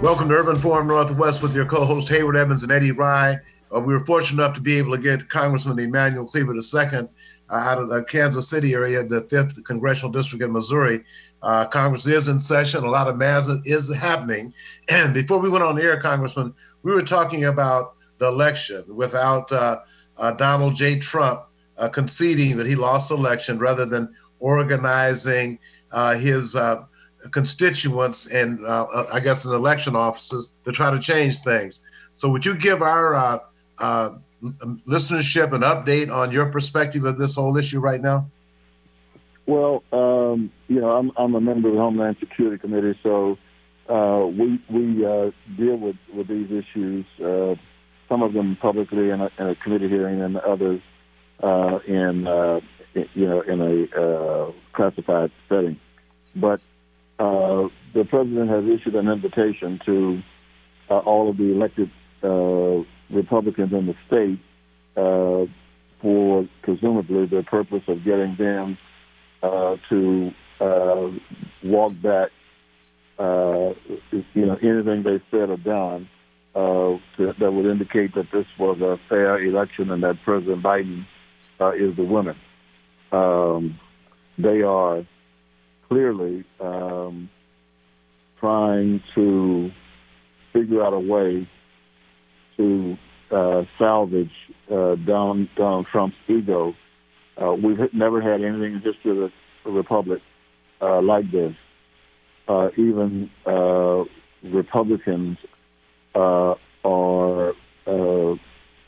Welcome to Urban Forum Northwest with your co-hosts Hayward Evans and Eddie Rye. Uh, we were fortunate enough to be able to get Congressman Emanuel Cleaver II uh, out of the Kansas City area, the 5th Congressional District in Missouri. Uh, Congress is in session. A lot of madness is happening. And before we went on air, Congressman, we were talking about the election without uh, uh, Donald J. Trump uh, conceding that he lost the election rather than organizing his constituents and uh, I guess in election offices to try to change things. So would you give our uh, uh, listenership an update on your perspective of this whole issue right now? Well, um, you know, I'm, I'm a member of the Homeland Security Committee, so uh, we we uh, deal with, with these issues. Uh, some of them publicly in a, in a committee hearing, and others in you know in a classified setting. But uh, the president has issued an invitation to uh, all of the elected uh, Republicans in the state uh, for presumably the purpose of getting them uh, to uh, walk back, you know, anything they said or done to, that would indicate that this was a fair election and that President Biden is the winner. Um, they are clearly um, trying to figure out a way to uh, salvage uh, Donald, Donald Trump's ego. Uh, we've never had anything in the history of the republic uh, like this. Uh, even uh, Republicans are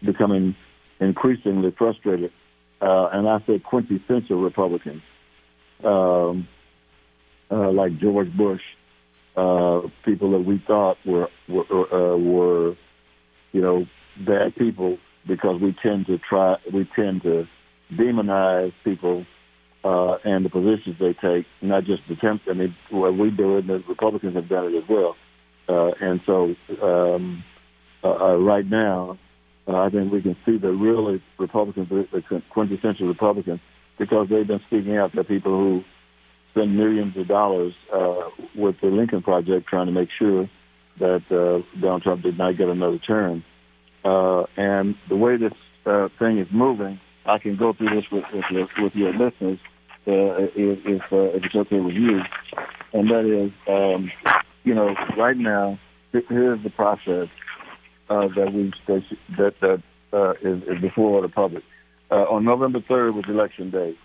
becoming increasingly frustrated, and I say quintessential Republicans. Um, uh, like George Bush, uh, people that we thought were were, uh, were, you know, bad people because we tend to try we tend to demonize people uh, and the positions they take, not just the temp. I mean, what we do it, and the Republicans have done it as well. Uh, and so, um, uh, uh, right now, uh, I think we can see the really Republicans, the quintessential Republicans, because they've been speaking out. to people who spend millions of dollars uh, with the Lincoln Project trying to make sure that uh, Donald Trump did not get another term. Uh, and the way this uh, thing is moving, I can go through this with, with, your, with your listeners uh, if, if, uh, if it's okay with you. And that is, um, you know, right now, here's the process uh, that we that that uh, is, is before the public. Uh, on November 3rd was election day.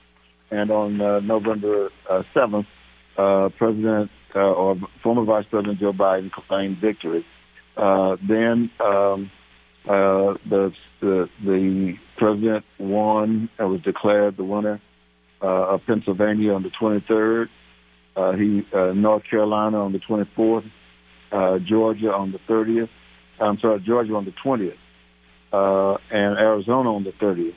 And on uh, November uh, 7th, uh, President uh, or former Vice President Joe Biden claimed victory. Uh, then um, uh, the, the the president won and was declared the winner of Pennsylvania on the 23rd. he North Carolina on the 24th, Georgia on the 30th. I'm sorry, Georgia on the 20th, and Arizona on the 30th.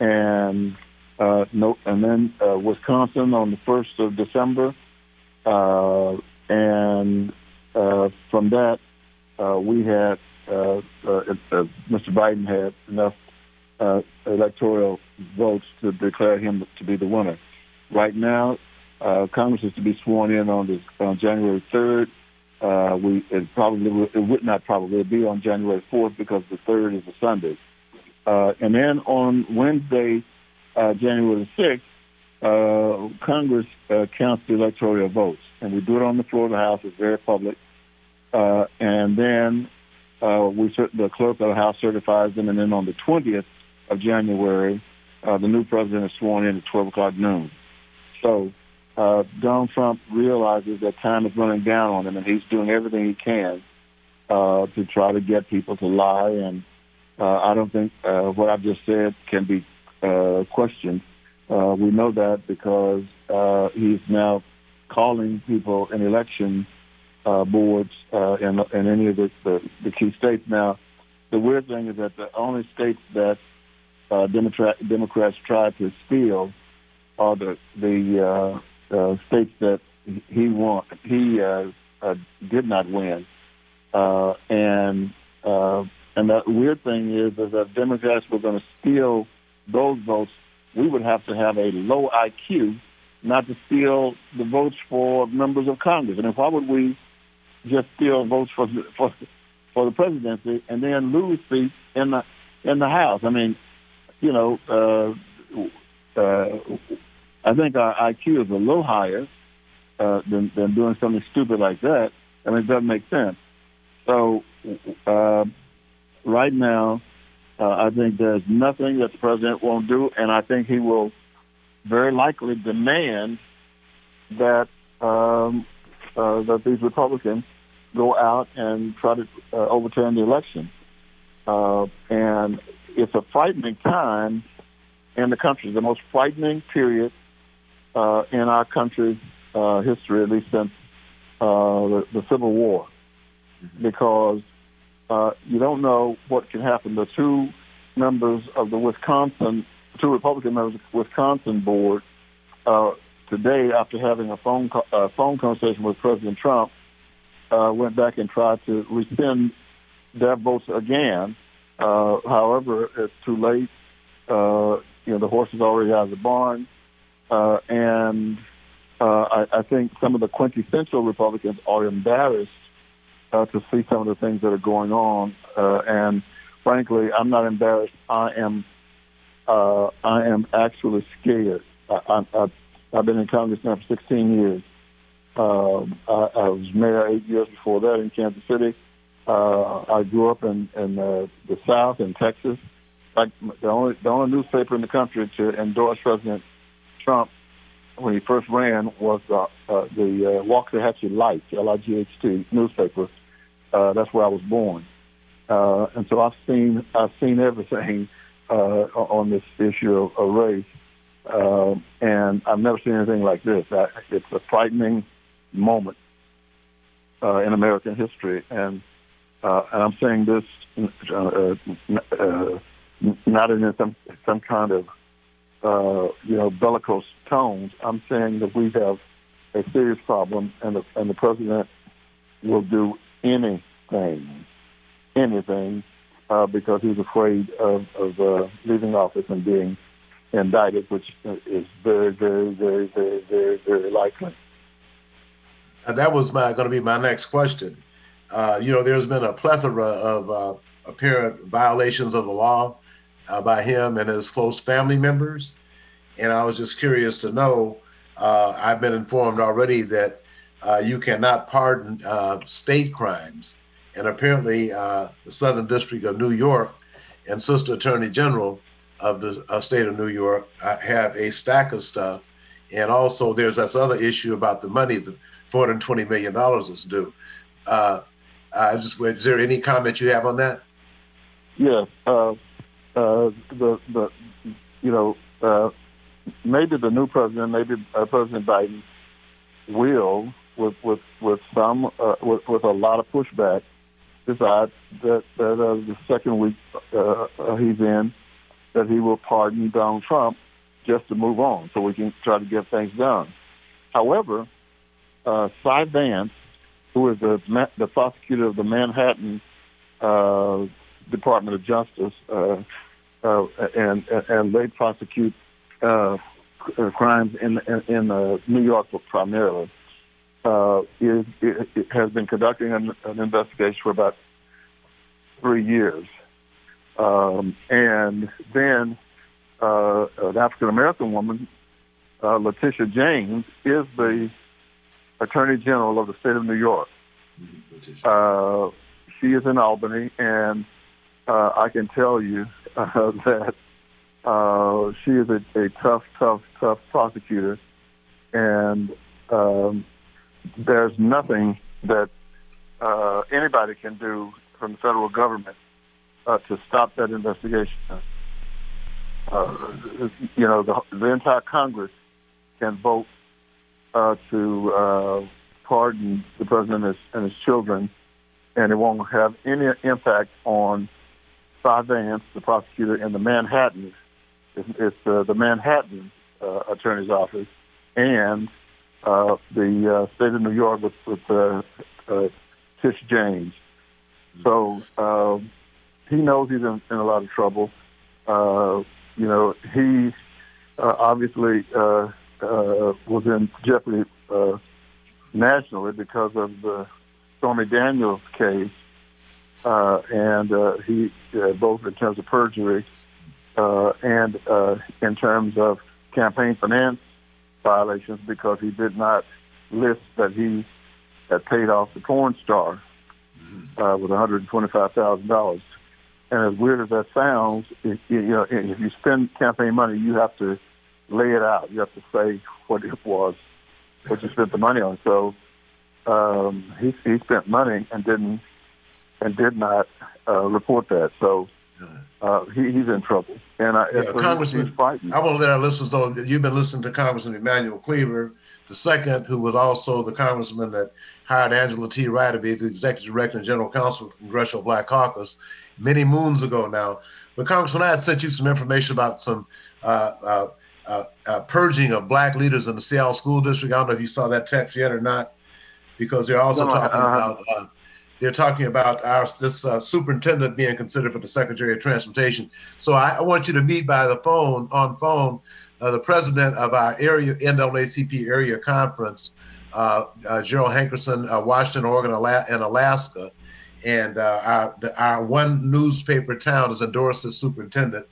And uh, no, and then uh, Wisconsin on the first of December, uh, and uh, from that uh, we had uh, Mr. Biden had enough electoral votes to declare him to be the winner. Right now, Congress is to be sworn in on this on January third. Uh, we it probably it would not probably be on January fourth because the third is a Sunday, and then on Wednesday uh, January 6th, uh, Congress uh, counts the electoral votes, and we do it on the floor of the House. It's very public. Uh, and then uh, we the clerk of the House certifies them, and then on the 20th of January, uh, the new president is sworn in at 12 o'clock noon. So uh, Donald Trump realizes that time is running down on him, and he's doing everything he can to try to get people to lie. And I don't think what I've just said can be uh, question. Uh, we know that because uh, he's now calling people in election uh, boards uh, in, in any of the, the, the key states. Now, the weird thing is that the only states that uh, Democrat, Democrats tried to steal are the the states that he won. He did not win, uh, and uh, and the weird thing is, is that Democrats were going to steal those votes, we would have to have a low IQ not to steal the votes for members of Congress. And if why would we just steal votes for for for the presidency and then lose seats in the in the House. I mean, you know, uh, uh, I think our IQ is a little higher uh, than than doing something stupid like that. I mean, it doesn't make sense. So uh, right now, uh, I think there's nothing that the president won't do, and I think he will very likely demand that um, uh, that these Republicans go out and try to uh, overturn the election. Uh, and it's a frightening time in the country, the most frightening period uh, in our country's uh, history, at least since uh, the, the Civil War, mm-hmm. because uh, you don't know what can happen. The two members of the Wisconsin, two Republican members of the Wisconsin board, uh, today, after having a phone co- uh, phone conversation with President Trump, uh, went back and tried to rescind their votes again. Uh, however, it's too late. Uh, you know, the horse is already out of the barn, uh, and uh, I, I think some of the quintessential Republicans are embarrassed uh, to see some of the things that are going on. Uh, and frankly, I'm not embarrassed. I am. Uh, I am actually scared. I, I, I've been in Congress now for 16 years. Um, I, I was mayor eight years before that in Kansas City. Uh, I grew up in, in uh, the South in Texas. Like the only the only newspaper in the country to endorse President Trump when he first ran was uh, uh, the uh, Waxahachie Light, L-I-G-H-T newspaper. Uh, that's where I was born, uh, and so I've seen I've seen everything uh, on this issue of, of race, uh, and I've never seen anything like this. I, it's a frightening moment uh, in American history, and uh, and I'm saying this uh, uh, not in some some kind of uh, you know bellicose tones. I'm saying that we have a serious problem, and the and the president will do anything, anything, uh, because he's afraid of of uh, leaving office and being indicted, which is very, very, very, very, very, very likely. And that was my going to be my next question. Uh, you know, there's been a plethora of uh, apparent violations of the law uh, by him and his close family members, and I was just curious to know. Uh, I've been informed already that uh, you cannot pardon uh, state crimes, and apparently the Southern District of New York and Sister Attorney General of the state of New York have a stack of stuff, and also there's this other issue about the money, the 420 million dollars is due. Uh, uh, just, is there any comment you have on that? Yeah. uh, uh, the the you know uh, maybe the new president, maybe uh, President Biden, will with with with some uh, with, with a lot of pushback decide that that uh, the second week uh, uh, he's in that he will pardon Donald Trump just to move on, so we can try to get things done. However, uh, Cy Vance, who is the the prosecutor of the Manhattan uh, Department of Justice, uh, uh, and and they prosecute uh, crimes in in, in uh, New York primarily. Uh, is, has been conducting an, an investigation for about three years, um, and then uh, an African American woman, uh, Letitia James, is the Attorney General of the state of New York. Uh, she is in Albany, and uh, I can tell you uh, that uh, she is a, a tough, tough, tough prosecutor, and um, there's nothing that uh, anybody can do from the federal government uh, to stop that investigation. Uh, you know, the, the entire Congress can vote uh, to uh, pardon the president and his, and his, children, and it won't have any impact on Cy Vance, the prosecutor in the Manhattan. It's, it's uh, the Manhattan Attorney's Office and uh, the uh, state of New York with, with Tish James. So um, he knows he's in, in, a lot of trouble. you know, he obviously uh, was in jeopardy uh, nationally because of the Stormy Daniels case, uh, and uh, he uh, both in terms of perjury uh, and uh, in terms of campaign finance violations because he did not list that he had paid off the porn star uh, with $125,000. And as weird as that sounds, if, you know, if you spend campaign money, you have to lay it out. You have to say what it was, what you spent the money on. So um, he he spent money and didn't and did not uh, report that. So uh, he, he's in trouble. And I, yeah, Congressman, I want to let our listeners know that you've been listening to Congressman Emanuel Cleaver, the second, who was also the congressman that hired Angela T. Rye to be the executive director and general counsel of the Congressional Black Caucus many moons ago now. But Congressman, I had sent you some information about some uh, uh, uh, uh, purging of black leaders in the Seattle School District. I don't know if you saw that text yet or not, because they're also no, talking about uh, they're talking about our this uh, superintendent being considered for the Secretary of Transportation. So I, I want you to meet by the phone on phone the president of our area NAACP area conference, Gerald Hankerson, Washington, Oregon, and Alaska and uh, our, the, our one newspaper town has endorsed the superintendent,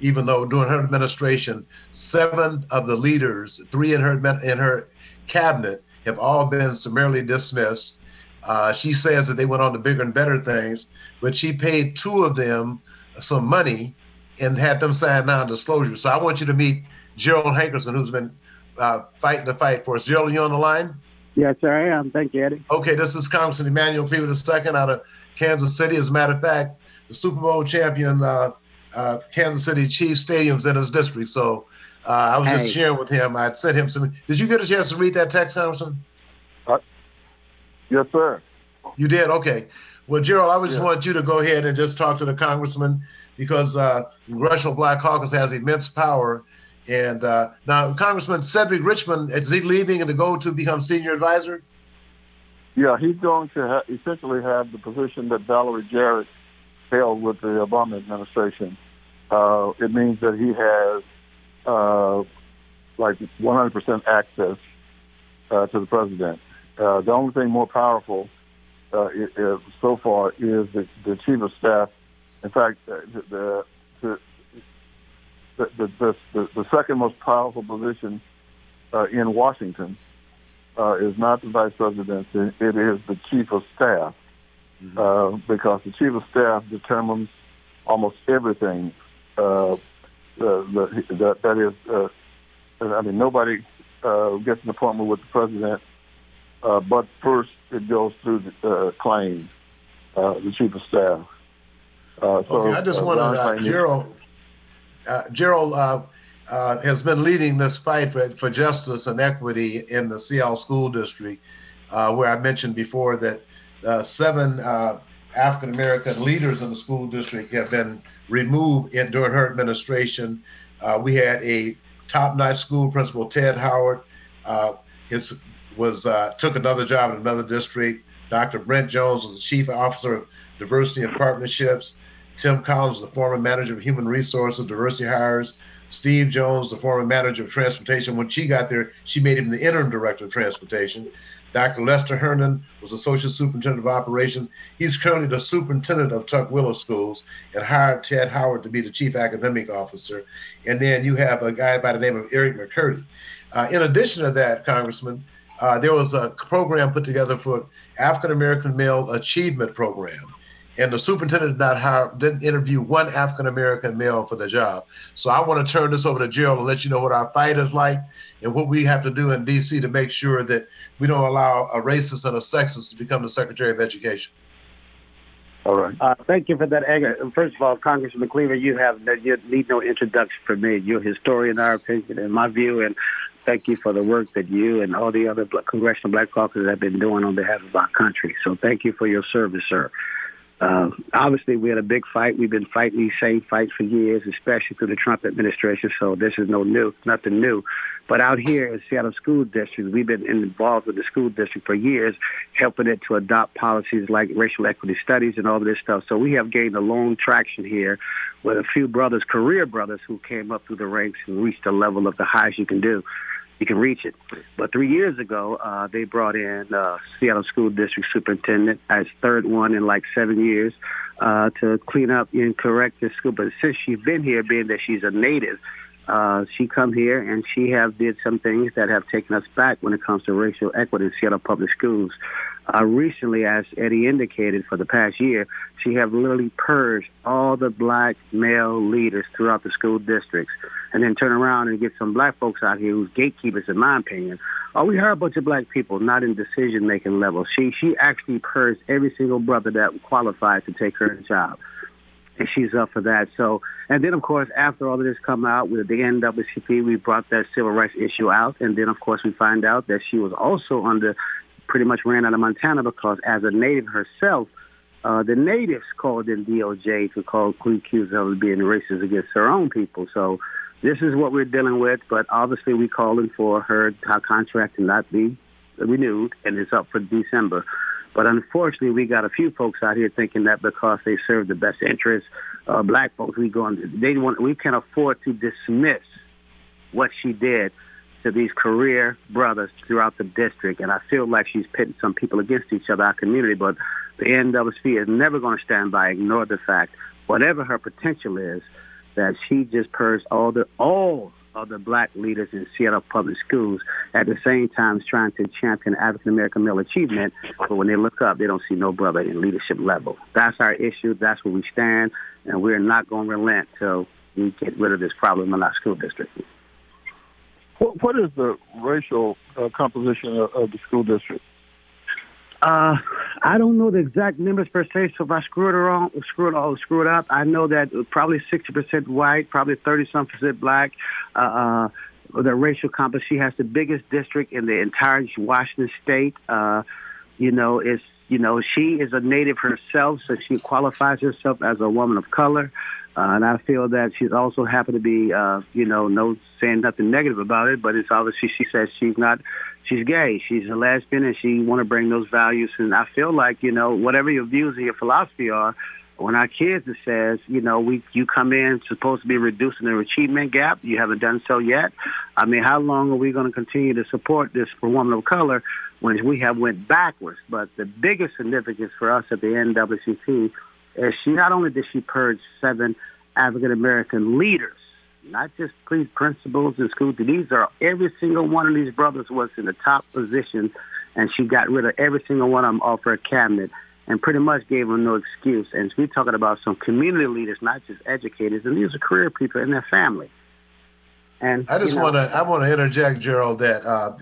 even though during her administration, seven of the leaders, three in her in her cabinet, have all been summarily dismissed. Uh, she says that they went on to bigger and better things, but she paid two of them some money and had them sign non-disclosure. So I want you to meet Gerald Hankerson, who's been uh, fighting the fight for us. Gerald, you on the line? Yes, sir, I am. Thank you, Eddie. Okay, this is Congressman Emanuel Cleaver II out of Kansas City. As a matter of fact, the Super Bowl champion uh, uh, Kansas City Chiefs stadiums in his district. So uh, I was hey. just sharing with him. I sent him some. Did you get a chance to read that text, Congressman? Yes, sir. You did. Okay. Well, Gerald, I just want you to go ahead and just talk to the congressman because uh, Congressional Black Caucus has immense power. And uh, now, Congressman Cedric Richmond, is he leaving and to go to become senior advisor? Yeah, he's going to ha- essentially have the position that Valerie Jarrett held with the Obama administration. Uh, it means that he has uh, like 100% access uh, to the president. Uh, the only thing more powerful uh, so far is the, the chief of staff. In fact, uh, the, the, the, the, second most powerful position uh, in Washington uh, is not the vice president; it is the chief of staff, mm-hmm. uh, because the chief of staff determines almost everything. Uh, the, the, that, that is, uh, I mean, nobody uh, gets an appointment with the president, uh, but first it goes through the uh, claims, uh, the chief of staff. Uh, so, okay, I just uh, wanted uh, Gerald. Uh, Gerald, uh, uh, has been leading this fight for, for, justice and equity in the Seattle School District, uh, where I mentioned before that uh, seven uh, African American leaders in the school district have been removed in, during her administration. Uh, we had a top-notch school principal, Ted Howard, his was took another job in another district. Dr. Brent Jones was the chief officer of diversity and partnerships. Tim Collins, the former manager of human resources, diversity hires. Steve Jones, the former manager of transportation, when she got there, she made him the interim director of transportation. Dr. Lester Herndon was associate superintendent of operations. He's currently the superintendent of Tukwila Schools and hired Ted Howard to be the chief academic officer. And then you have a guy by the name of Eric McCurdy. Uh, in addition to that, Congressman, uh, there was a program put together for African American Male Achievement Program and the superintendent did not hire, didn't interview one African American male for the job. So I want to turn this over to Gerald and let you know what our fight is like and what we have to do in D.C. to make sure that we don't allow a racist and a sexist to become the Secretary of Education. All right. Uh, thank you for that. Edgar. First of all, Congressman Cleaver, you have you need no introduction from me. You're a historian, in our opinion, in my view, and thank you for the work that you and all the other Congressional Black Caucus have been doing on behalf of our country. So thank you for your service, sir. Uh, obviously, we had a big fight. We've been fighting these same fights for years, especially through the Trump administration. So this is no new, nothing new. But out here in Seattle School District, we've been involved with the school district for years, helping it to adopt policies like racial equity studies and all of this stuff. So we have gained a long traction here with a few brothers, career brothers, who came up through the ranks and reached the level of the highest you can do. You can reach it. But three years ago, uh, they brought in uh, Seattle School District Superintendent as third one in like seven years uh, to clean up and correct the school. But since she's been here, being that she's a native, uh, she come here and she have did some things that have taken us back when it comes to racial equity in Seattle public schools. Uh, recently, as Eddie indicated, for the past year, she have literally purged all the black male leaders throughout the school districts, and then turn around and get some black folks out here who's gatekeepers, in my opinion. Oh, we heard a bunch of black people not in decision making level. She she actually purged every single brother that qualified to take her job and she's up for that. So, and then of course, after all of this come out with the NAACP, we brought that civil rights issue out, and then of course we find out that she was also under, pretty much ran out of Montana because as a native herself, uh, the natives called in DOJ to call accuse her of being racist against her own people. So. This is what we're dealing with, but obviously we're calling for her, contract to not be renewed, and it's up for December. But unfortunately, we got a few folks out here thinking that because they serve the best interests of black folks, we going they want we can afford to dismiss what she did to these career brothers throughout the district. And I feel like she's pitting some people against each other, our community. But the NAACP is never going to stand by, ignore the fact, whatever her potential is, that she just purged all the all of the black leaders in Seattle public schools at the same time trying to champion African American male achievement. But when they look up, they don't see no brother in leadership level. That's our issue. That's where we stand, and we're not going to relent till we get rid of this problem in our school district. What, what is the racial uh, composition of, of the school district? Uh, I don't know the exact numbers per se. So if I screw it wrong, screw it all, screw it up, I know that probably 60% white, probably 30 some percent black. Uh, uh, the racial composition. She has the biggest district in the entire Washington state. Uh, you know, it's you know she is a native herself, so she qualifies herself as a woman of color. Uh, and I feel that she's also happy to be, uh, you know, no saying nothing negative about it, but it's obviously she says she's not she's gay, she's a lesbian, and she want to bring those values. And I feel like you know whatever your views and your philosophy are, when our kids it says you know we you come in supposed to be reducing the achievement gap, you haven't done so yet. I mean, how long are we going to continue to support this for women of color when we have went backwards? But the biggest significance for us at the NAACP is she not only did she purge seven African American leaders not just police principals in school. These are every single one of these brothers was in the top position, and she got rid of every single one of them off her cabinet and pretty much gave them no excuse. And we're talking about some community leaders, not just educators, and these are career people and their family. And I just want to I want to interject, Gerald, that uh,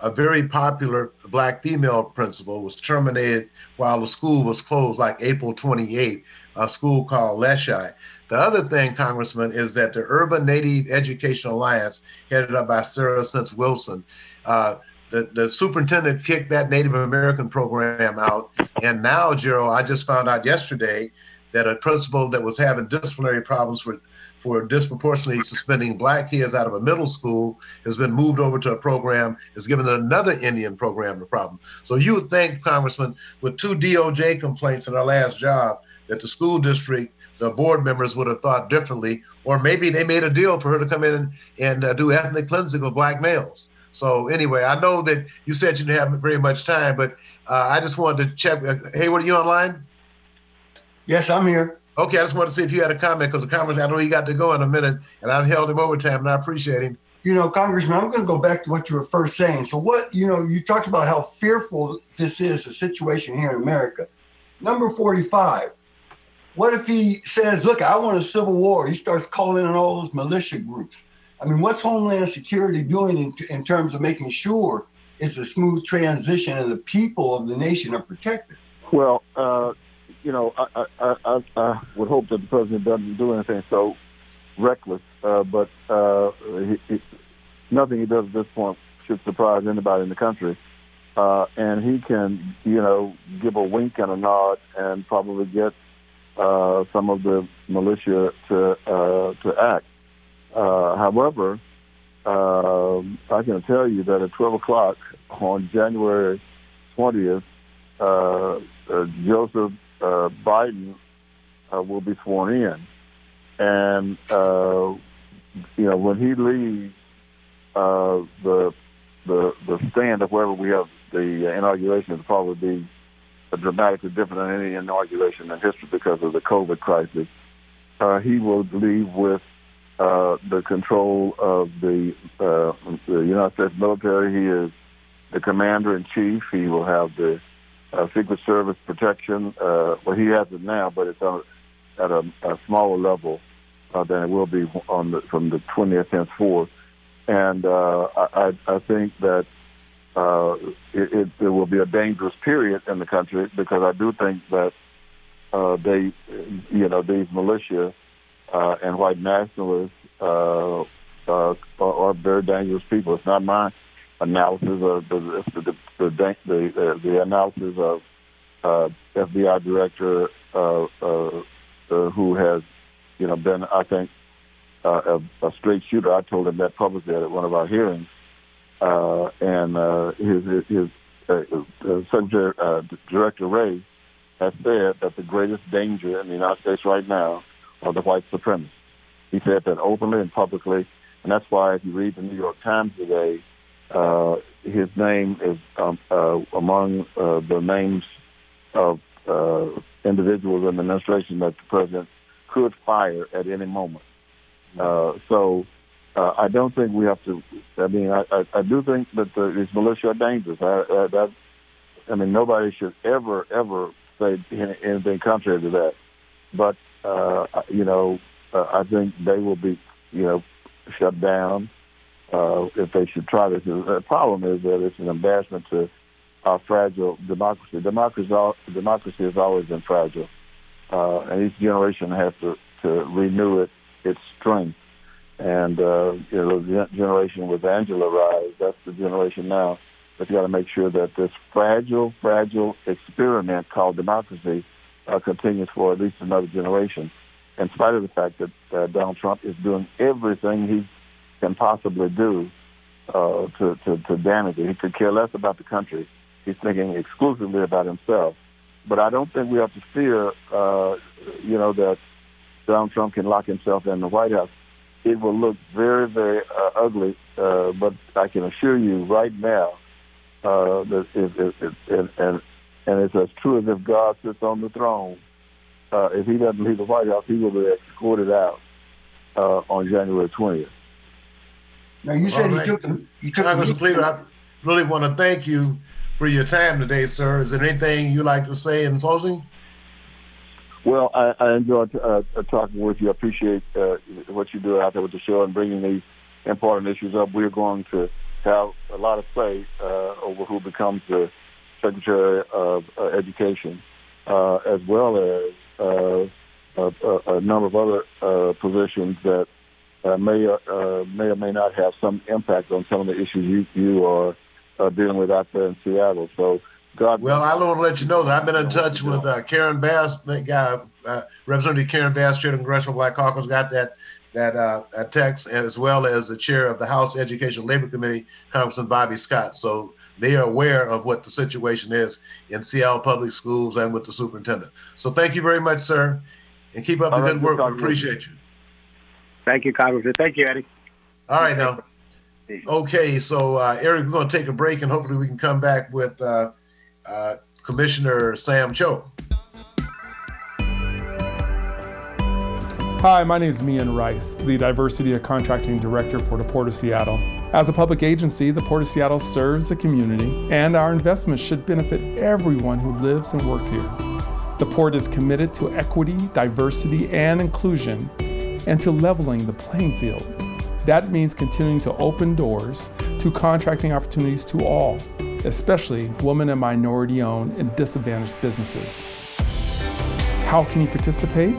a very popular black female principal was terminated while the school was closed, like April 28, a school called Leschi. The other thing, Congressman, is that the Urban Native Education Alliance, headed up by Sarah Sense Wilson, uh, the, the superintendent kicked that Native American program out. And now, Gerald, I just found out yesterday that a principal that was having disciplinary problems for for disproportionately suspending black kids out of a middle school has been moved over to a program, is given another Indian program the problem. So you would think, Congressman, with two DOJ complaints in our last job, that the school district the board members would have thought differently, or maybe they made a deal for her to come in and, and uh, do ethnic cleansing of black males. So anyway, I know that you said you didn't have very much time, but uh, I just wanted to check. Uh, hey, what are you online? Yes, I'm here. Okay, I just wanted to see if you had a comment because the conversation, I know he got to go in a minute, and I held him over time, and I appreciate him. You know, Congressman, I'm going to go back to what you were first saying. So, what, you know, you talked about how fearful this is, the situation here in America. Number 45, what if he says, look, I want a civil war? He starts calling in all those militia groups. I mean, what's Homeland Security doing in, in terms of making sure it's a smooth transition and the people of the nation are protected? Well, uh, you know, I, I, I, I, would hope that the president doesn't do anything so reckless, uh, but uh, he, he, nothing he does at this point should surprise anybody in the country. Uh, and he can, you know, give a wink and a nod and probably get uh, some of the militia to uh, to act. Uh, however, uh, I can tell you that at 12 o'clock on January 20th, uh, uh, Joseph Biden will be sworn in, and you know when he leaves, the the the stand of wherever we have the inauguration will probably be dramatically different than any inauguration in history because of the COVID crisis. Uh, he will leave with uh, the control of the, uh, the United States military. He is the commander in chief. He will have the uh, Secret Service protection. Uh, well, he has it now, but it's on, at a, a smaller level uh, than it will be on the, from the 20th henceforth. And uh, I, I think that uh, it, it, it will be a dangerous period in the country because I do think that uh, they, you know, these militia uh, and white nationalists uh, uh, are, are very dangerous people. It's not my analysis of the the the, the, the, the analysis of uh, FBI director uh, uh, uh, who has, you know, been I think uh, a, a straight shooter. I told him that publicly at one of our hearings, uh, and uh, his his uh, uh, Secretary uh, Director Wray has said that the greatest danger in the United States right now are the white supremacists. He said that openly and publicly, and that's why if you read the New York Times today, uh, his name is um, uh, among uh, the names of uh, individuals in the administration that the president could fire at any moment. Uh, so uh, I don't think we have to. I mean, I, I, I do think that the, these militia are dangerous. I, that, I mean, nobody should ever, ever say anything contrary to that. But uh, you know, I think they will be, you know, shut down uh, if they should try this. The problem is that it's an embarrassment to our fragile democracy. Democracy, democracy has always been fragile, uh, and each generation has to, to renew it, its strength. And uh, you know, the generation with Angela Rye's, that's the generation now. You got to make sure that this fragile, fragile experiment called democracy uh, continues for at least another generation. In spite of the fact that uh, Donald Trump is doing everything he can possibly do uh, to, to, to damage it. He could care less about the country. He's thinking exclusively about himself. But I don't think we have to fear, uh, you know, that Donald Trump can lock himself in the White House it will look very, very uh, ugly. Uh, but I can assure you right now uh, that it, it, it, it, and and it's as true as if God sits on the throne. Uh, if he doesn't leave the White House, he will be escorted out uh, on January 20th. Now you said right. you took the, you took Congressman Cleaver, I really want to thank you for your time today, sir. Is there anything you like to say in closing? Well, I, I enjoyed uh, uh, talking with you. I appreciate uh, what you do out there with the show and bringing these important issues up. We're going to have a lot of say uh, over who becomes the Secretary of uh, Education, uh, as well as uh, a, a, number of other uh, positions that uh, may uh, may or may not have some impact on some of the issues you you are dealing with out there in Seattle. So God. Well, I want to let you know that I've been in touch with uh, Karen Bass. That guy, uh, Representative Karen Bass, chair of the Congressional Black Caucus, got that that uh, text, as well as the chair of the House Education Labor Committee, Congressman Bobby Scott. So they are aware of what the situation is in Seattle public schools and with the superintendent. So thank you very much, sir, and keep up the good work. We appreciate you. Thank you, Congressman. Thank you, Eddie. All right, now. Okay, so uh, Eric, we're going to take a break, and hopefully we can come back with uh, uh, Commissioner Sam Cho. Hi, my name is Mian Rice, the Diversity of Contracting Director for the Port of Seattle. As a public agency, the Port of Seattle serves the community, and our investments should benefit everyone who lives and works here. The Port is committed to equity, diversity, and inclusion, and to leveling the playing field. That means continuing to open doors to contracting opportunities to all especially women and minority owned and disadvantaged businesses. How can you participate?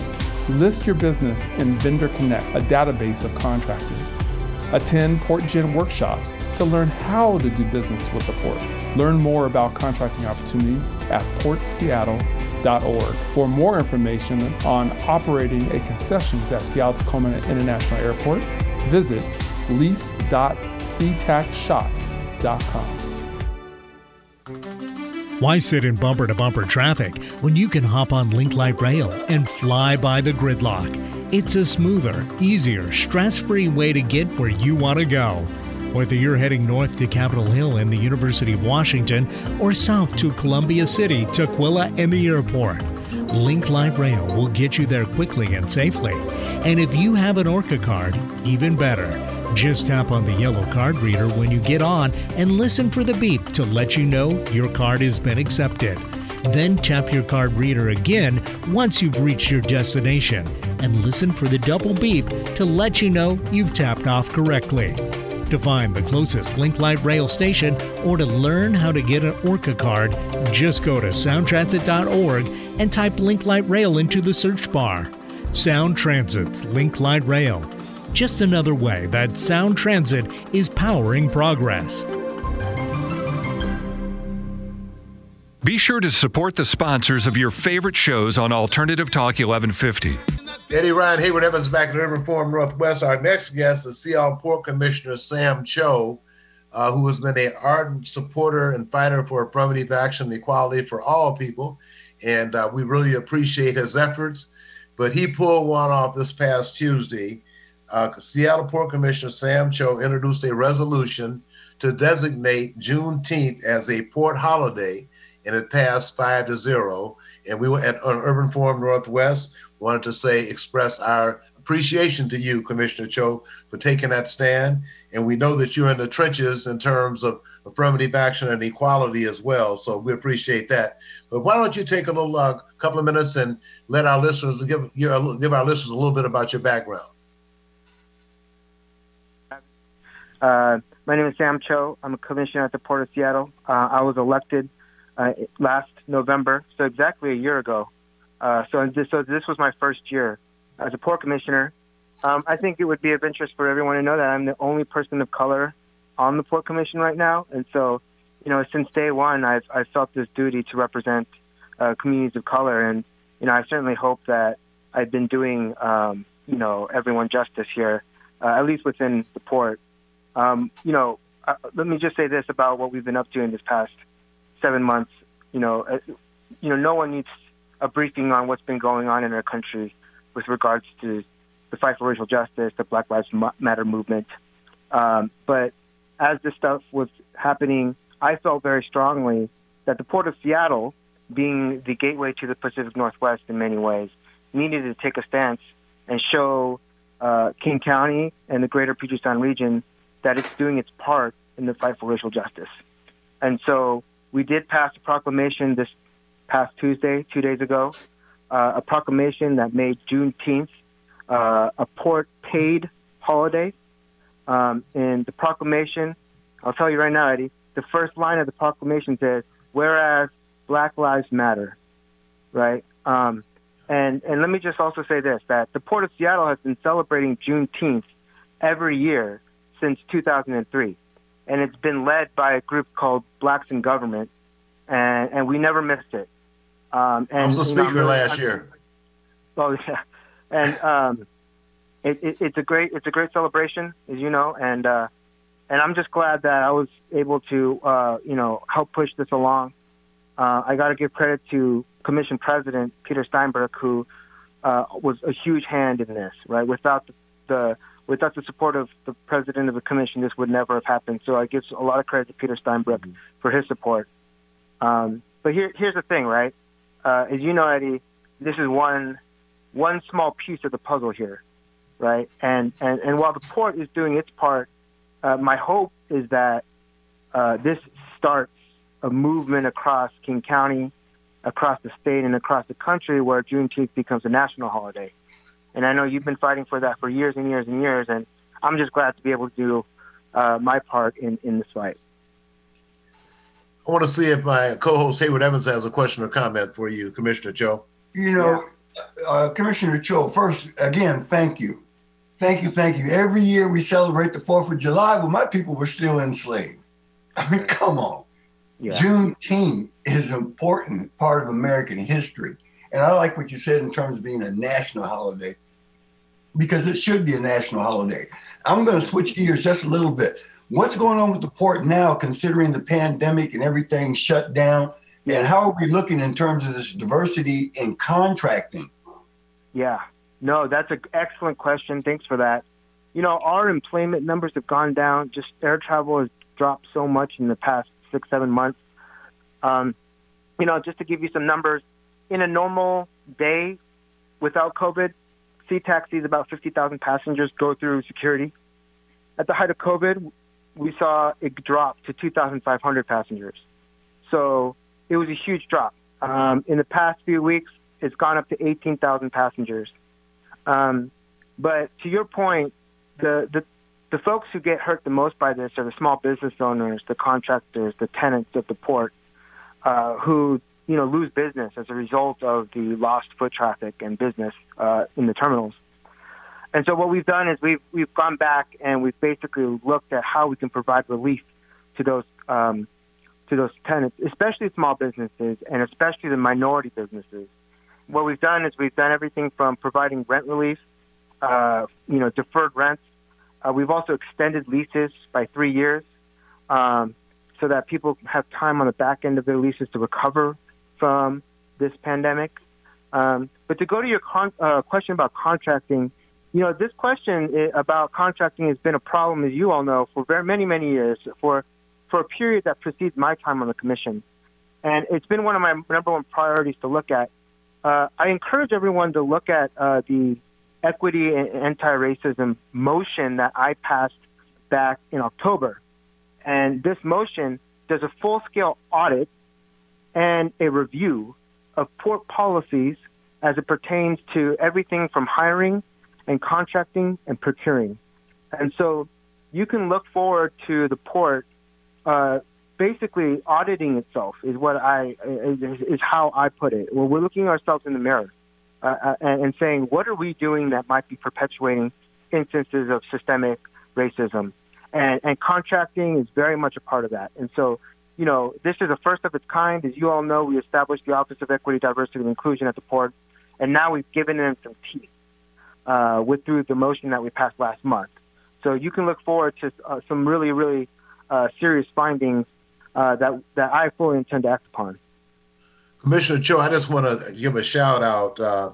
List your business in Vendor Connect, a database of contractors. Attend PortGen workshops to learn how to do business with the port. Learn more about contracting opportunities at portseattle.org. For more information on operating a concessions at Seattle Tacoma International Airport, visit lease.seatacshops.com. Why sit in bumper to bumper traffic when you can hop on Link Light Rail and fly by the gridlock? It's a smoother, easier, stress free way to get where you want to go. Whether you're heading north to Capitol Hill and the University of Washington or south to Columbia City, Tukwila, and the airport, Link Light Rail will get you there quickly and safely. And if you have an ORCA card, even better. Just tap on the yellow card reader when you get on and listen for the beep to let you know your card has been accepted. Then tap your card reader again once you've reached your destination and listen for the double beep to let you know you've tapped off correctly. To find the closest Link Light Rail station or to learn how to get an ORCA card, just go to soundtransit.org and type Link Light Rail into the search bar. Sound Transit's Link Light Rail. Just another way that Sound Transit is powering progress. Be sure to support the sponsors of your favorite shows on Alternative Talk 1150. Eddie Rye and Hayward Evans back at Urban Forum Northwest. Our next guest is Seattle Port Commissioner Sam Cho, uh, who has been an ardent supporter and fighter for affirmative action and equality for all people. And uh, we really appreciate his efforts. But he pulled one off this past Tuesday. Uh, Seattle Port Commissioner Sam Cho introduced a resolution to designate Juneteenth as a port holiday, and it passed five to zero. And we were at on Urban Forum Northwest wanted to say express our appreciation to you, Commissioner Cho, for taking that stand. And we know that you're in the trenches in terms of affirmative action and equality as well. So we appreciate that. But why don't you take a little uh, couple of minutes and let our listeners give your, give our listeners a little bit about your background. Uh, my name is Sam Cho. I'm a commissioner at the Port of Seattle. Uh, I was elected uh, last November, so exactly a year ago. Uh, so, this, so this was my first year as a port commissioner. Um, I think it would be of interest for everyone to know that I'm the only person of color on the port commission right now, and so you know since day one I've I've felt this duty to represent uh, communities of color, and you know I certainly hope that I've been doing um, you know everyone justice here, uh, at least within the port. Um, you know, uh, let me just say this about what we've been up to in this past seven months. You know, uh, you know, no one needs a briefing on what's been going on in our country with regards to the fight for racial justice, the Black Lives Matter movement. Um, but as this stuff was happening, I felt very strongly that the Port of Seattle, being the gateway to the Pacific Northwest in many ways, needed to take a stance and show uh, King County and the greater Puget Sound region that it's doing its part in the fight for racial justice. And so we did pass a proclamation this past Tuesday, two days ago, uh, a proclamation that made Juneteenth uh, a port paid holiday. Um, and the proclamation, I'll tell you right now, Eddie, the first line of the proclamation says, whereas Black Lives Matter, right? Um, and, and let me just also say this that the Port of Seattle has been celebrating Juneteenth every year since 2003. And it's been led by a group called Blacks in Government, and, and we never missed it. Um, and, I was a speaker you know, last I'm, year. Oh yeah, and um, it, it, it's a great it's a great celebration, as you know, and uh, and I'm just glad that I was able to uh, you know help push this along. Uh, I got to give credit to Commission President Peter Steinbrueck, who uh, was a huge hand in this. Right, without the, the without the support of the president of the commission, this would never have happened. So I give a lot of credit to Peter Steinbrueck mm-hmm. for his support. Um, but here, here's the thing, right? Uh, as you know, Eddie, this is one one small piece of the puzzle here, right? And and and while the port is doing its part, uh, my hope is that uh, this starts a movement across King County, across the state, and across the country where Juneteenth becomes a national holiday. And I know you've been fighting for that for years and years and years, and I'm just glad to be able to do uh, my part in, in this fight. I want to see if my co-host Hayward Evans has a question or comment for you, Commissioner Cho. You know, uh, Commissioner Cho, first, again, thank you. Thank you, thank you. Every year we celebrate the 4th of July when my people were still enslaved. I mean, come on. Yeah. Juneteenth is an important part of American history. And I like what you said in terms of being a national holiday because it should be a national holiday. I'm going to switch gears just a little bit. What's going on with the port now, considering the pandemic and everything shut down? And how are we looking in terms of this diversity in contracting? Yeah, no, that's an excellent question. Thanks for that. You know, our employment numbers have gone down. Just air travel has dropped so much in the past six, seven months. Um, you know, just to give you some numbers, in a normal day without COVID, Sea-Tac sees about 50,000 passengers go through security. At the height of COVID, we saw it drop to 2,500 passengers. So it was a huge drop. Um, in the past few weeks, it's gone up to 18,000 passengers. Um, but to your point, the, the the folks who get hurt the most by this are the small business owners, the contractors, the tenants of the port, uh, who you know lose business as a result of the lost foot traffic and business uh, in the terminals. And so what we've done is we've we've gone back and we've basically looked at how we can provide relief to those um, to those tenants, especially small businesses and especially the minority businesses. What we've done is we've done everything from providing rent relief, uh, you know, deferred rents. Uh, we've also extended leases by three years um, so that people have time on the back end of their leases to recover from this pandemic. Um, but to go to your con- uh, question about contracting, you know, this question about contracting has been a problem, as you all know, for very many, many years, for for a period that precedes my time on the commission, and it's been one of my number one priorities to look at. Uh, I encourage everyone to look at uh, the equity and anti-racism motion that I passed back in October, and this motion does a full-scale audit and a review of port policies as it pertains to everything from hiring and contracting and procuring. And so you can look forward to the port uh, basically auditing itself is what I is, is how I put it. Well, we're looking ourselves in the mirror uh, uh and saying what are we doing that might be perpetuating instances of systemic racism, and, and contracting is very much a part of that. And so you know, this is a first of its kind. As you all know, we established the Office of Equity, Diversity, and Inclusion at the port, and now we've given them some teeth uh, with through the motion that we passed last month. So you can look forward to uh, some really, really uh, serious findings uh, that that I fully intend to act upon. Commissioner Cho, I just want to give a shout out uh,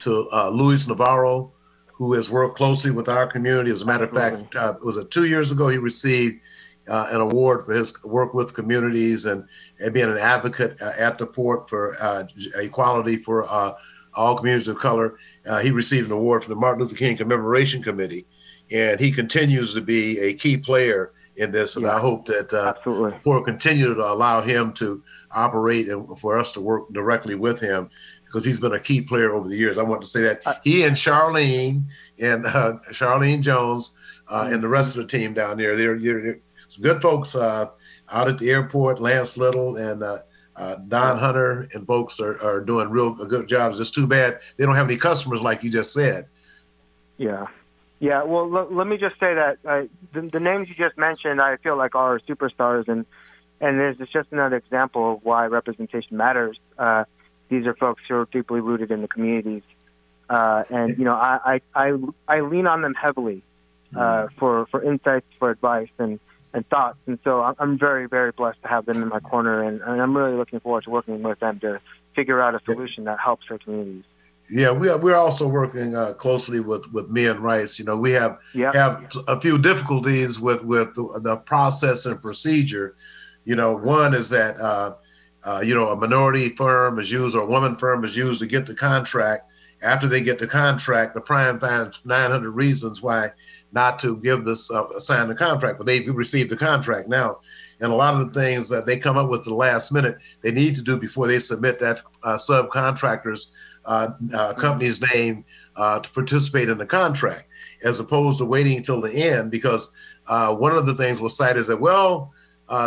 to uh, Luis Navarro, who has worked closely with our community. As a matter of fact, it was it two years ago he received uh, an award for his work with communities and, and being an advocate uh, at the port for uh, equality for uh, all communities of color. Uh, he received an award from the Martin Luther King Commemoration Committee, and he continues to be a key player in this. And yeah, I hope that uh, port continue to allow him to operate and for us to work directly with him because he's been a key player over the years. I want to say that he and Charlene and Charlene Jones and the rest of the team down there, they're, they're some good folks uh, out at the airport. Lance Little and uh, Don Hunter and folks are, are doing real good jobs. It's too bad they don't have any customers like you just said. Yeah. Yeah, well, l- let me just say that uh, the, the names you just mentioned, I feel like are superstars, and and this is just another example of why representation matters. Uh, these are folks who are deeply rooted in the communities, uh, and you know, I, I I I lean on them heavily uh, mm-hmm. for for insights, for advice, and and thoughts. And so I'm very, very blessed to have them in my corner, and, and I'm really looking forward to working with them to figure out a solution that helps our communities. Yeah, we are, we're also working uh, closely with, with Mian Rice. You know, we have yep. have a few difficulties with with the, the, process and procedure. You know, one is that uh, uh, you know a minority firm is used or a woman firm is used to get the contract. After they get the contract, the prime finds 900 reasons why not to give this uh, sign the contract, but they received the contract now. And a lot of the things that they come up with the last minute, they need to do before they submit that uh, subcontractor's uh, uh, company's name uh, to participate in the contract, as opposed to waiting until the end. Because uh, one of the things was cited is that, well,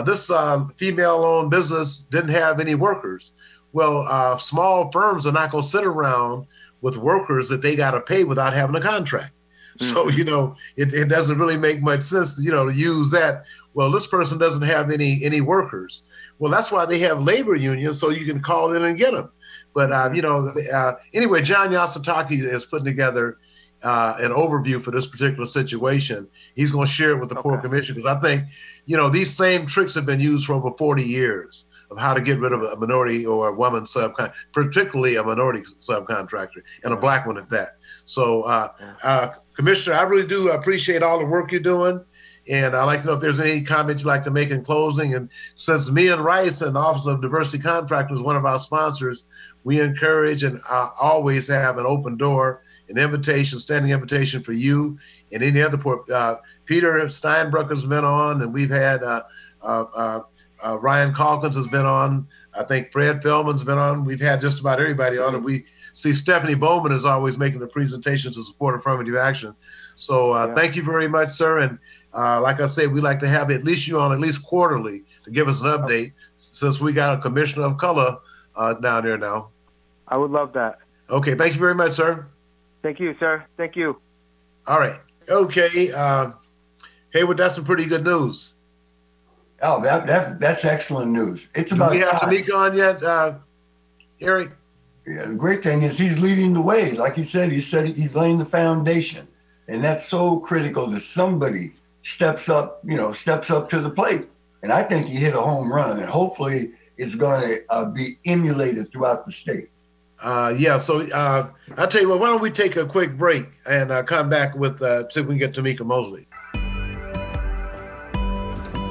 this female-owned business didn't have any workers. Well, small firms are not going to sit around with workers that they got to pay without having a contract. So, mm-hmm. you know, it, it doesn't really make much sense, you know, to use that. Well, this person doesn't have any any workers. Well, that's why they have labor unions, so you can call in and get them. But uh, you know, uh, anyway, John Yasutake is putting together uh, an overview for this particular situation. He's going to share it with the okay. Port Commission because I think, you know, these same tricks have been used for over 40 years of how to get rid of a minority or a woman subcon, particularly a minority subcontractor and a black one at that. So, uh, uh, Commissioner, I really do appreciate all the work you're doing. And I'd like to know if there's any comments you'd like to make in closing. And since Mian Rice and the Office of Diversity Contractor is one of our sponsors, we encourage and uh, always have an open door, an invitation, standing invitation for you and any other. Uh, Peter Steinbrueck has been on, and we've had uh, uh, uh, uh, Ryan Calkins has been on. I think Fred Felleman's been on. We've had just about everybody on, and we see Stephanie Bowman is always making the presentations to support affirmative action. So yeah. thank you very much, sir. And like I said, we like to have at least you on at least quarterly to give us an update, since we got a commissioner of color down there now. I would love that. Okay, thank you very much, sir. Thank you, sir. Thank you. All right. Okay. Uh, Haywood, that's some pretty good news. Oh, that, that that's excellent news. It's about. Do we have Tamika on yet, uh, Eric? Yeah, the great thing is he's leading the way. Like he said, he said he's laying the foundation, and that's so critical that somebody steps up. You know, steps up to the plate. And I think he hit a home run, and hopefully it's going to uh, be emulated throughout the state. Uh, yeah, so uh, I'll tell you what, why don't we take a quick break and uh, come back with, uh, see if we can get Tamika Mosley.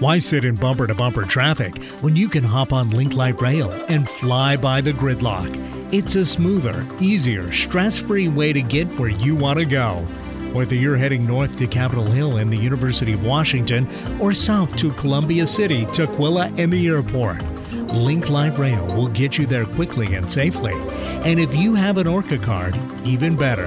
Why sit in bumper to bumper traffic when you can hop on Link Light Rail and fly by the gridlock? It's a smoother, easier, stress free way to get where you want to go. Whether you're heading north to Capitol Hill and the University of Washington or south to Columbia City, Tukwila, and the airport, Link Light Rail will get you there quickly and safely. And if you have an ORCA card, even better.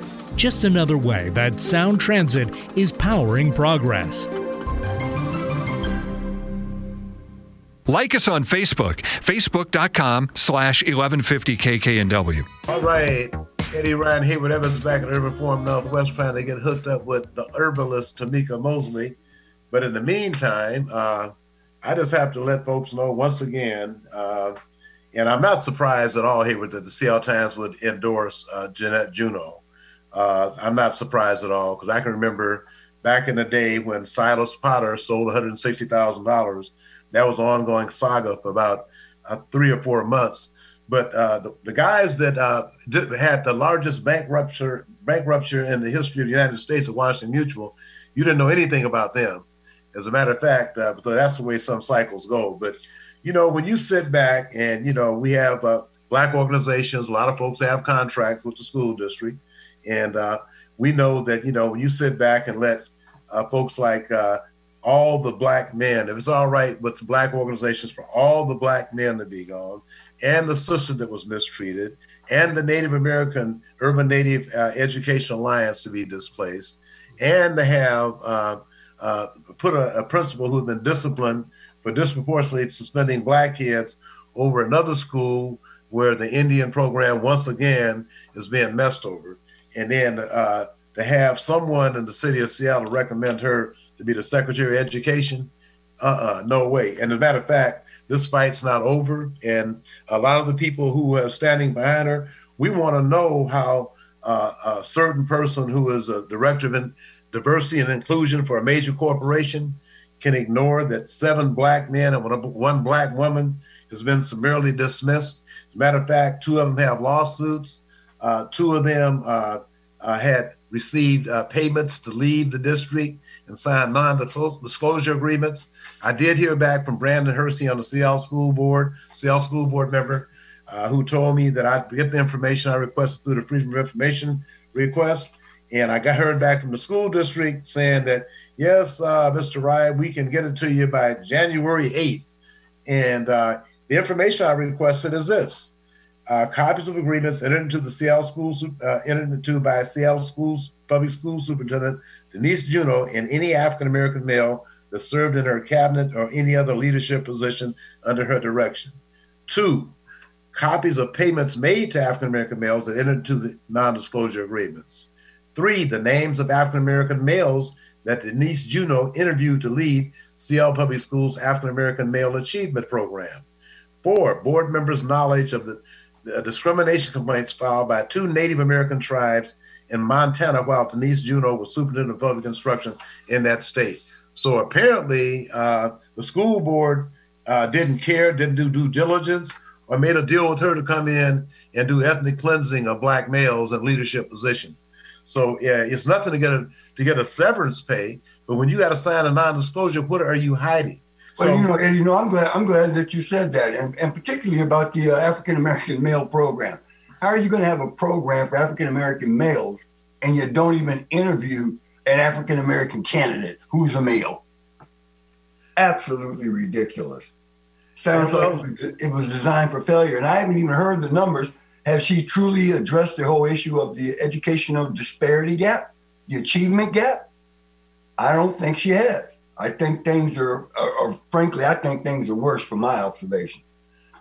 Just another way that Sound Transit is powering progress. Like us on Facebook, facebook.com slash 1150kknw. All right. Eddie Rye and Haywood Evans back at Urban Forum Northwest trying to get hooked up with the herbalist Tamika Mosley. But in the meantime, uh, I just have to let folks know once again uh, and I'm not surprised at all, Haywood, that the Seattle Times would endorse uh, Jeanette Juneau. Uh, I'm not surprised at all because I can remember back in the day when Silas Potter sold $160,000. That was an ongoing saga for about uh, three or four months. But uh, the, the, guys that uh, did, had the largest bank rupture, bank in the history of the United States at Washington Mutual, you didn't know anything about them. As a matter of fact, uh, that's the way some cycles go. But you know, when you sit back and, you know, we have uh, black organizations, a lot of folks have contracts with the school district. And uh, we know that, you know, when you sit back and let uh, folks like uh, all the black men, if it's all right with black organizations for all the black men to be gone, and the sister that was mistreated, and the Native American Urban Native uh, Education Alliance to be displaced, and to have uh, put a, a principal who had been disciplined for disproportionately suspending black kids over another school where the Indian program once again is being messed over. And then uh, to have someone in the city of Seattle recommend her to be the Secretary of Education, uh-uh, no way. And as a matter of fact, this fight's not over. And a lot of the people who are standing behind her, we want to know how uh, a certain person who is a director of diversity and inclusion for a major corporation can ignore that seven black men and one black woman has been summarily dismissed. As a matter of fact, two of them have lawsuits. Uh, two of them uh, uh, had received uh, payments to leave the district and signed non-disclosure agreements. I did hear back from Brandon Hersey on the Seattle School Board, Seattle School Board member, who told me that I'd get the information I requested through the Freedom of Information request. And I got heard back from the school district saying that, yes, uh, Mr. Rye, we can get it to you by January 8th. And uh, the information I requested is this. Uh, copies of agreements entered into the Seattle schools uh, entered into by Seattle schools public school superintendent Denise Juneau and any African American male that served in her cabinet or any other leadership position under her direction. Two, copies of payments made to African American males that entered into the non disclosure agreements. Three, the names of African American males that Denise Juneau interviewed to lead Seattle Public Schools African American Male Achievement Program. Four, board members' knowledge of the, the discrimination complaints filed by two Native American tribes in Montana while Denise Juneau was superintendent of public instruction in that state. So apparently, uh, the school board uh, didn't care, didn't do due diligence, or made a deal with her to come in and do ethnic cleansing of black males in leadership positions. So yeah, it's nothing to get a to get a severance pay, but when you got to sign a non-disclosure, what are you hiding? So, well, you know, and you know, I'm glad I'm glad that you said that, and, and particularly about the uh, African American male program. How are you going to have a program for African American males and you don't even interview an African American candidate who's a male? Absolutely ridiculous. Sounds like it was designed for failure. And I haven't even heard the numbers. Has she truly addressed the whole issue of the educational disparity gap, the achievement gap? I don't think she has. I think things are, are, are frankly, I think things are worse from my observation.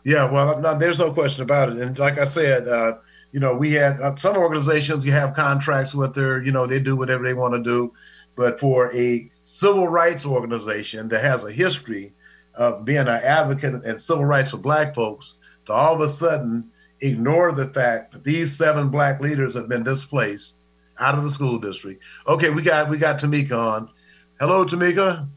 Yeah, well, no, there's no question about it. And like I said, uh, you know, we had uh, some organizations you have contracts with their, you know, they do whatever they want to do. But for a civil rights organization that has a history of being an advocate and civil rights for black folks to all of a sudden ignore the fact that these seven black leaders have been displaced out of the school district. Okay, we got we got Tamika on. Hello, Tamika.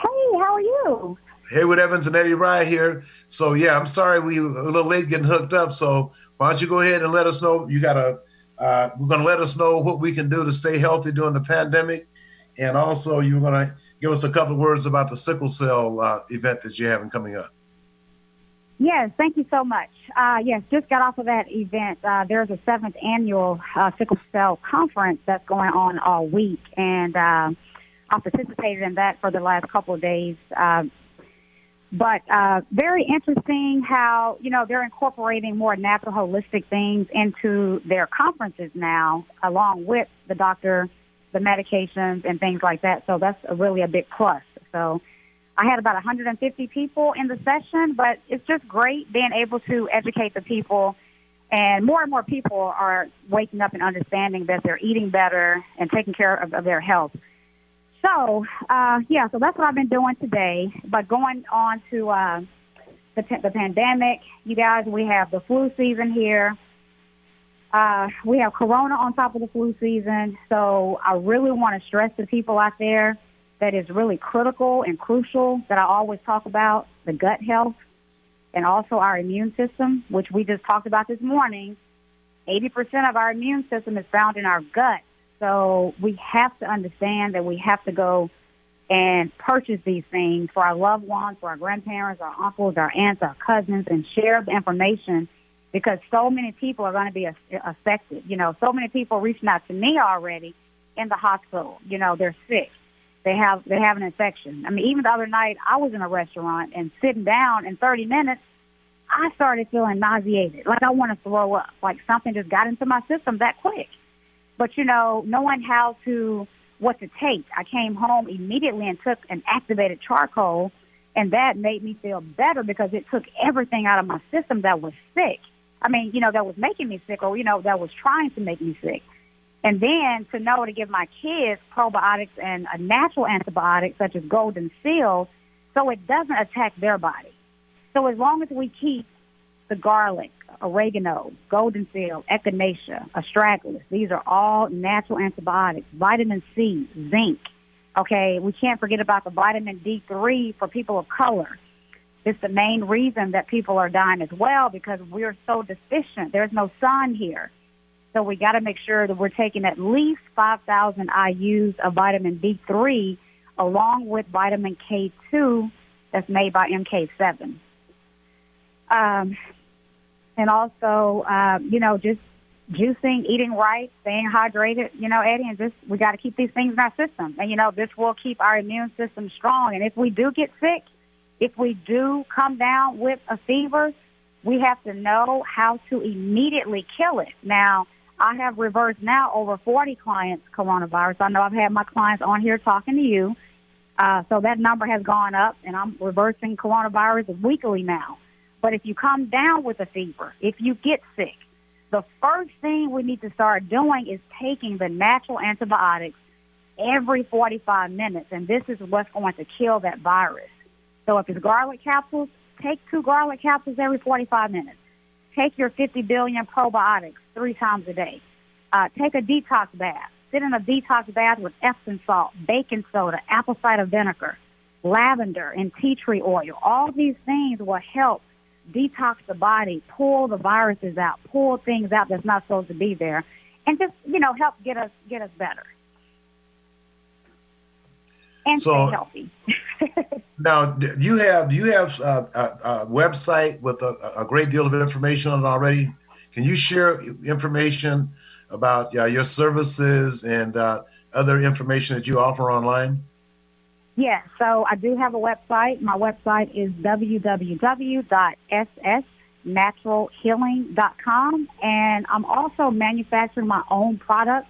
Hey, how are you? Haywood Evans and Eddie Rye here. So yeah, I'm sorry we were a little late getting hooked up. So why don't you go ahead and let us know? You got to, uh, we're going to let us know what we can do to stay healthy during the pandemic. And also, you're going to give us a couple words about the sickle cell uh, event that you're having coming up. Yes, thank you so much. Uh, yes, just got off of that event. Uh, there's a seventh annual uh, sickle cell conference that's going on all week, and uh, I participated in that for the last couple of days. Uh, but uh, very interesting how you know they're incorporating more natural holistic things into their conferences now along with the doctor the medications and things like that. So that's a really a big plus. So i had about 150 people in the session but it's just great being able to educate the people. And more and more people are waking up and understanding that they're eating better and taking care of, of their health so, uh, yeah, so that's what I've been doing today. But going on to uh, the, the pandemic, you guys, we have the flu season here. Uh, we have Corona on top of the flu season. So I really want to stress to people out there that is really critical and crucial that I always talk about the gut health and also our immune system, which we just talked about this morning. 80% of our immune system is found in our gut. So we have to understand that we have to go and purchase these things for our loved ones, for our grandparents, our uncles, our aunts, our cousins, and share the information because so many people are going to be affected. You know, so many people reaching out to me already in the hospital. You know, they're sick. They have they have an infection. I mean, even the other night, I was in a restaurant and sitting down in 30 minutes, I started feeling nauseated, like I want to throw up, like something just got into my system that quick. But you know, knowing how to what to take, I came home immediately and took an activated charcoal, and that made me feel better because it took everything out of my system that was sick. I mean, you know, that was making me sick, or you know, that was trying to make me sick. And then to know to give my kids probiotics and a natural antibiotic such as golden seal, so it doesn't attack their body. So as long as we keep the garlic, oregano, golden seal, echinacea, astragalus. These are all natural antibiotics. Vitamin C, zinc. Okay, we can't forget about the vitamin D3 for people of color. It's the main reason that people are dying as well because we're so deficient. There's no sun here. So we got to make sure that we're taking at least 5,000 IUs of vitamin D3 along with vitamin K2 that's made by MK7. Um, and also, uh, you know, just juicing, eating right, staying hydrated, you know, Eddie, and just we got to keep these things in our system. And, you know, this will keep our immune system strong. And if we do get sick, if we do come down with a fever, we have to know how to immediately kill it. Now, I have reversed now over 40 clients coronavirus. I know I've had my clients on here talking to you. Uh, so that number has gone up, and I'm reversing coronavirus weekly now. But if you come down with a fever, if you get sick, the first thing we need to start doing is taking the natural antibiotics every 45 minutes, and this is what's going to kill that virus. So if it's garlic capsules, take two garlic capsules every 45 minutes. Take your 50 billion probiotics three times a day. Uh, take a detox bath. Sit in a detox bath with Epsom salt, baking soda, apple cider vinegar, lavender, and tea tree oil. All these things will help detox the body, pull the viruses out, pull things out that's not supposed to be there, and just you know help get us get us better and so, stay healthy. now, you have you have a, a, a website with a, a, great deal of information on it already. Can you share information about uh, your services and uh, other information that you offer online? Yeah, so I do have a website. My website is www.ssnaturalhealing.com, and I'm also manufacturing my own products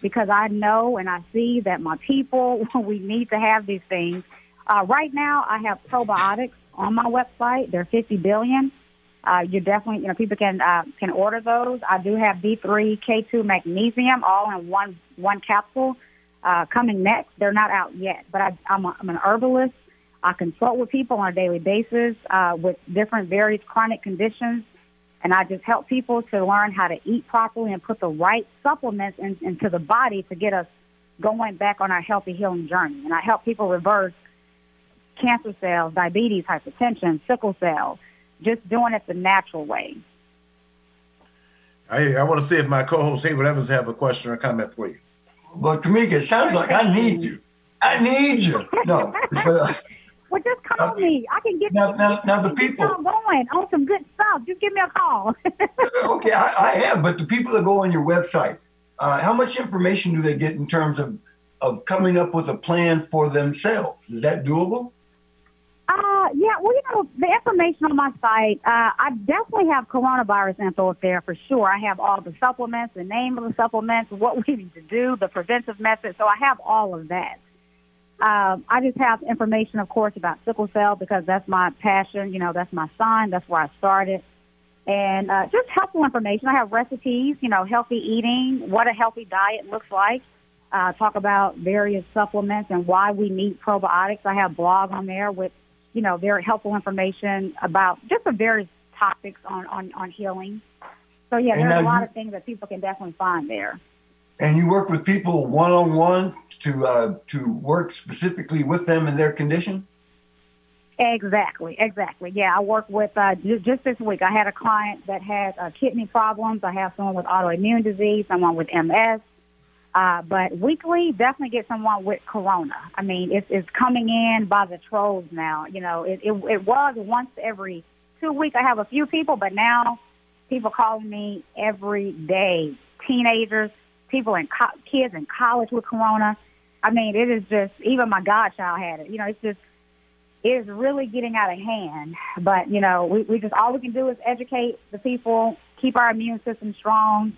because I know and I see that my people, we need to have these things. Uh, right now, I have probiotics on my website. They're 50 billion. Uh, you definitely, you know, people can uh, can order those. I do have D3, K2, magnesium, all in one one capsule uh, coming next. They're not out yet, but I, I'm, a, I'm an herbalist. I consult with people on a daily basis uh, with different various chronic conditions, and I just help people to learn how to eat properly and put the right supplements in, into the body to get us going back on our healthy healing journey. And I help people reverse cancer cells, diabetes, hypertension, sickle cell, just doing it the natural way. I, I want to see if my co-host Haywood Evans have a question or comment for you. But Tamika, it sounds like I need you. I need you. No. But, uh, well, just call uh, me. I can get now. Now, now the people going on some good stuff. Just give me a call. okay, I, I, have, but the people that go on your website, uh, how much information do they get in terms of of coming up with a plan for themselves? Is that doable? Uh, yeah, well, you know, the information on my site, uh, I definitely have coronavirus info up there for sure. I have all the supplements, the name of the supplements, what we need to do, the preventive methods. So I have all of that. Um, I just have information, of course, about sickle cell because that's my passion. You know, that's my son. That's where I started. And uh, just helpful information. I have recipes, you know, healthy eating, what a healthy diet looks like. Uh, talk about various supplements and why we need probiotics. I have blog on there with you know, very helpful information about just the various topics on, on, on healing. So yeah, and there's a lot you, of things that people can definitely find there. And you work with people one on one to uh, to work specifically with them and their condition. Exactly, exactly. Yeah, I work with uh, j- just this week. I had a client that had uh, kidney problems. I have someone with autoimmune disease, someone with MS, uh, but weekly, definitely get someone with corona. I mean, it's, it's coming in by the trolls now. You know, it, it, it was once every two weeks. I have a few people, but now people calling me every day. Teenagers, people in co- kids in college with corona. I mean, it is just even my godchild had it. You know, it's just it is really getting out of hand. But you know, we, we just all we can do is educate the people, keep our immune system strong,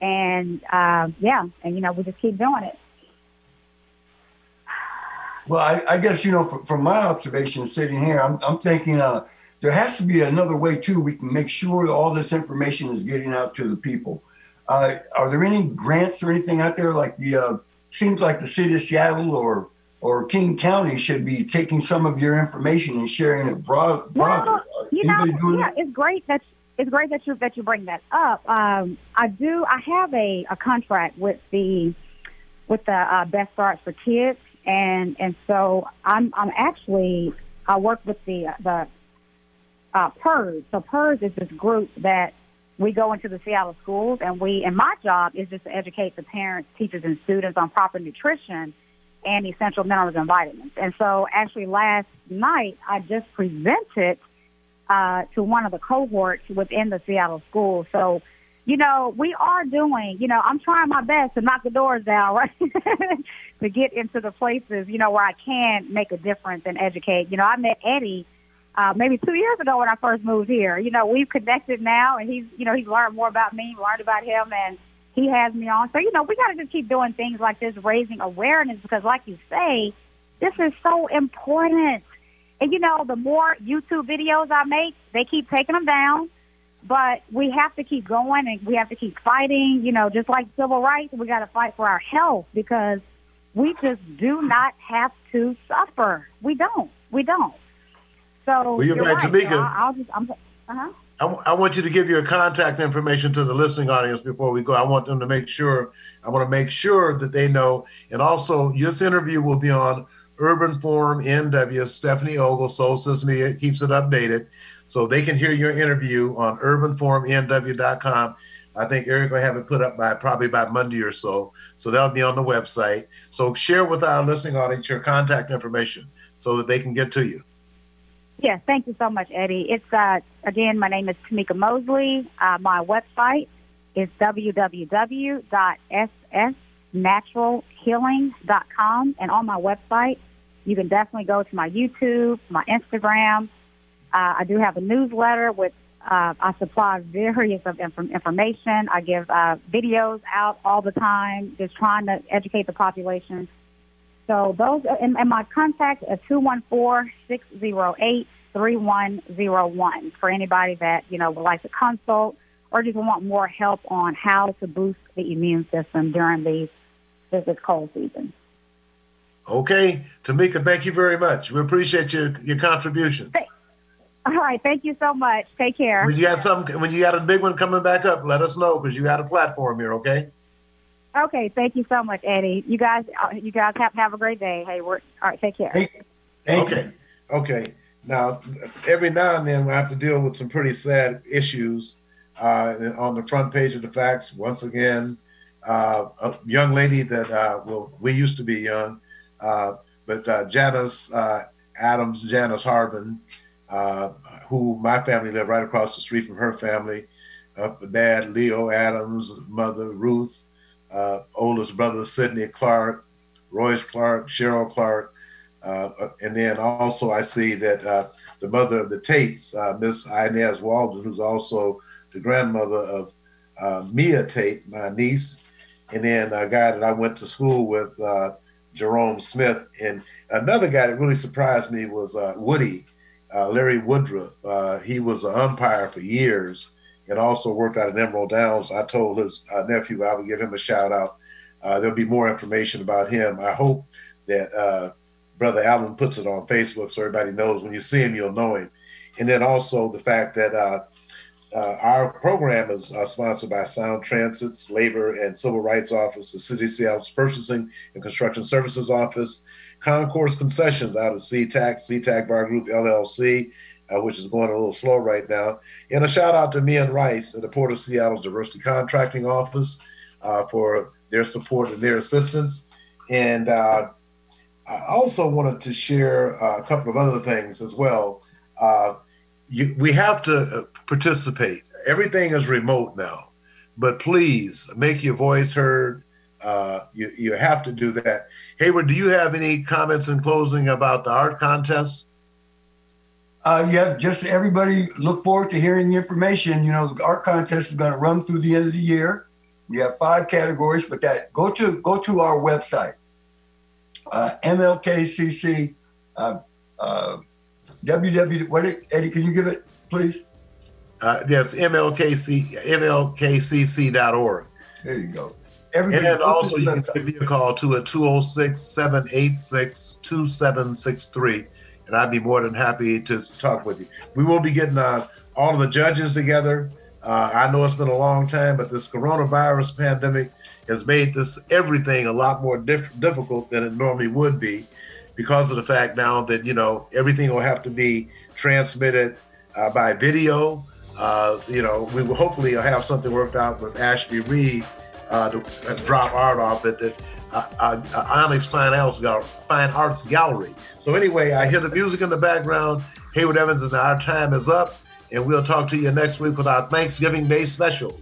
and uh, yeah, and you know, we just keep doing it. Well, I, I guess you know, from, from, my observation sitting here, I'm, I'm thinking uh, there has to be another way too. We can make sure all this information is getting out to the people. Uh, are there any grants or anything out there? Like the uh, seems like the city of Seattle or or King County should be taking some of your information and sharing it broad. Well, you know, yeah, it's great that it's great that you that you bring that up. Um, I do. I have a, a contract with the with the uh, Best Starts for Kids, and and so I'm I'm actually I work with the the uh, PERS. So PERS is this group that we go into the Seattle schools, and we and my job is just to educate the parents, teachers, and students on proper nutrition and essential minerals and vitamins. And so, actually, last night I just presented uh, to one of the cohorts within the Seattle school. So, you know, we are doing, you know, I'm trying my best to knock the doors down, right? to get into the places, you know, where I can make a difference and educate. You know, I met Eddie uh, maybe two years ago when I first moved here. You know, we've connected now, and he's, you know, he's learned more about me, learned about him, and he has me on. So, you know, we got to just keep doing things like this, raising awareness, because, like you say, this is so important. And you know, the more YouTube videos I make, they keep taking them down. But we have to keep going and we have to keep fighting. You know, just like civil rights, we got to fight for our health because we just do not have to suffer. We don't. We don't. So well, you're, you're right. Tamika. So I'll just, I'm, uh-huh. I, I want you to give your contact information to the listening audience before we go. I want them to make sure. I want to make sure that they know. And also, this interview will be on Urban Forum NW. Stephanie Ogle, Soul Sesame keeps it updated, so they can hear your interview on UrbanForumNW.com. I think Eric will have it put up by probably by Monday or so. So that'll be on the website. So share with our listening audience your contact information so that they can get to you. Yes, thank you so much, Eddie. It's uh, again, my name is Tamika Mosley. Uh, my website is www.ssnaturalhealing.com, and on my website, you can definitely go to my YouTube, my Instagram. Uh, I do have a newsletter with uh, I supply various of inf- information. I give uh, videos out all the time, just trying to educate the population. So those and, and my contact is 214-608-3101 for anybody that, you know, would like to consult or just want more help on how to boost the immune system during these this, this cold season. Okay, Tamika, thank you very much. We appreciate your your contribution. All right, thank you so much. Take care. When you got something, when you got a big one coming back up, let us know because you got a platform here. Okay. Okay, thank you so much, Eddie. You guys, uh, you guys have have a great day. Hey, we're all right. Take care. Hey, thank you. Okay. Okay. Now, every now and then, I have to deal with some pretty sad issues. Uh, on the front page of the facts, once again, uh, a young lady that uh, well, we used to be young, uh, but uh, Janice uh, Adams, Janice Harbin, who my family lived right across the street from her family. Dad Leo Adams, mother Ruth, oldest brother Sidney Clark, Royce Clark, Cheryl Clark, and then also I see that the mother of the Tates, Miss Inez Walden, who's also the grandmother of uh, Mia Tate, my niece, and then a guy that I went to school with, uh, Jerome Smith, and another guy that really surprised me was Woody, Larry Woodruff. he was an umpire for years and also worked out at Emerald Downs. I told his uh, nephew I would give him a shout out. Uh, there'll be more information about him. I hope that uh, Brother Allen puts it on Facebook so everybody knows when you see him, you'll know him. And then also the fact that uh, uh, our program is uh, sponsored by Sound Transit's Labor and Civil Rights Office, the City of Seattle's Purchasing and Construction Services Office, Concourse Concessions out of Sea-Tac, Sea-Tac Bar Group LLC, uh, which is going a little slow right now. And a shout out to Mian Rice at the Port of Seattle's Diversity Contracting Office uh, for their support and their assistance. And uh, I also wanted to share a couple of other things as well. Uh, you, we have to uh, participate. Everything is remote now, but please make your voice heard. Uh, you, you have to do that. Haywood, do you have any comments in closing about the art contest? Uh, yeah, just everybody look forward to hearing the information. You know, the art contest is going to run through the end of the year. We have five categories, but that go to go to our website, uh, MLKCC, uh, uh, www. What Eddie? Can you give it, please? Uh, yes, MLKC MLKCC.org. There you go. Everybody and also, you can give me a call to a 206 786 2763 and I'd be more than happy to talk with you. We will be getting uh, all of the judges together. Uh, I know it's been a long time, but this coronavirus pandemic has made this everything a lot more diff- difficult than it normally would be because of the fact now that you know everything will have to be transmitted uh, by video. Uh, you know, we will hopefully have something worked out with Ashby Reed uh, to drop art off at the uh, uh, Onyx Fine Arts, Fine Arts Gallery. So anyway, I hear the music in the background. Haywood Evans, and our time is up, and we'll talk to you next week with our Thanksgiving Day special.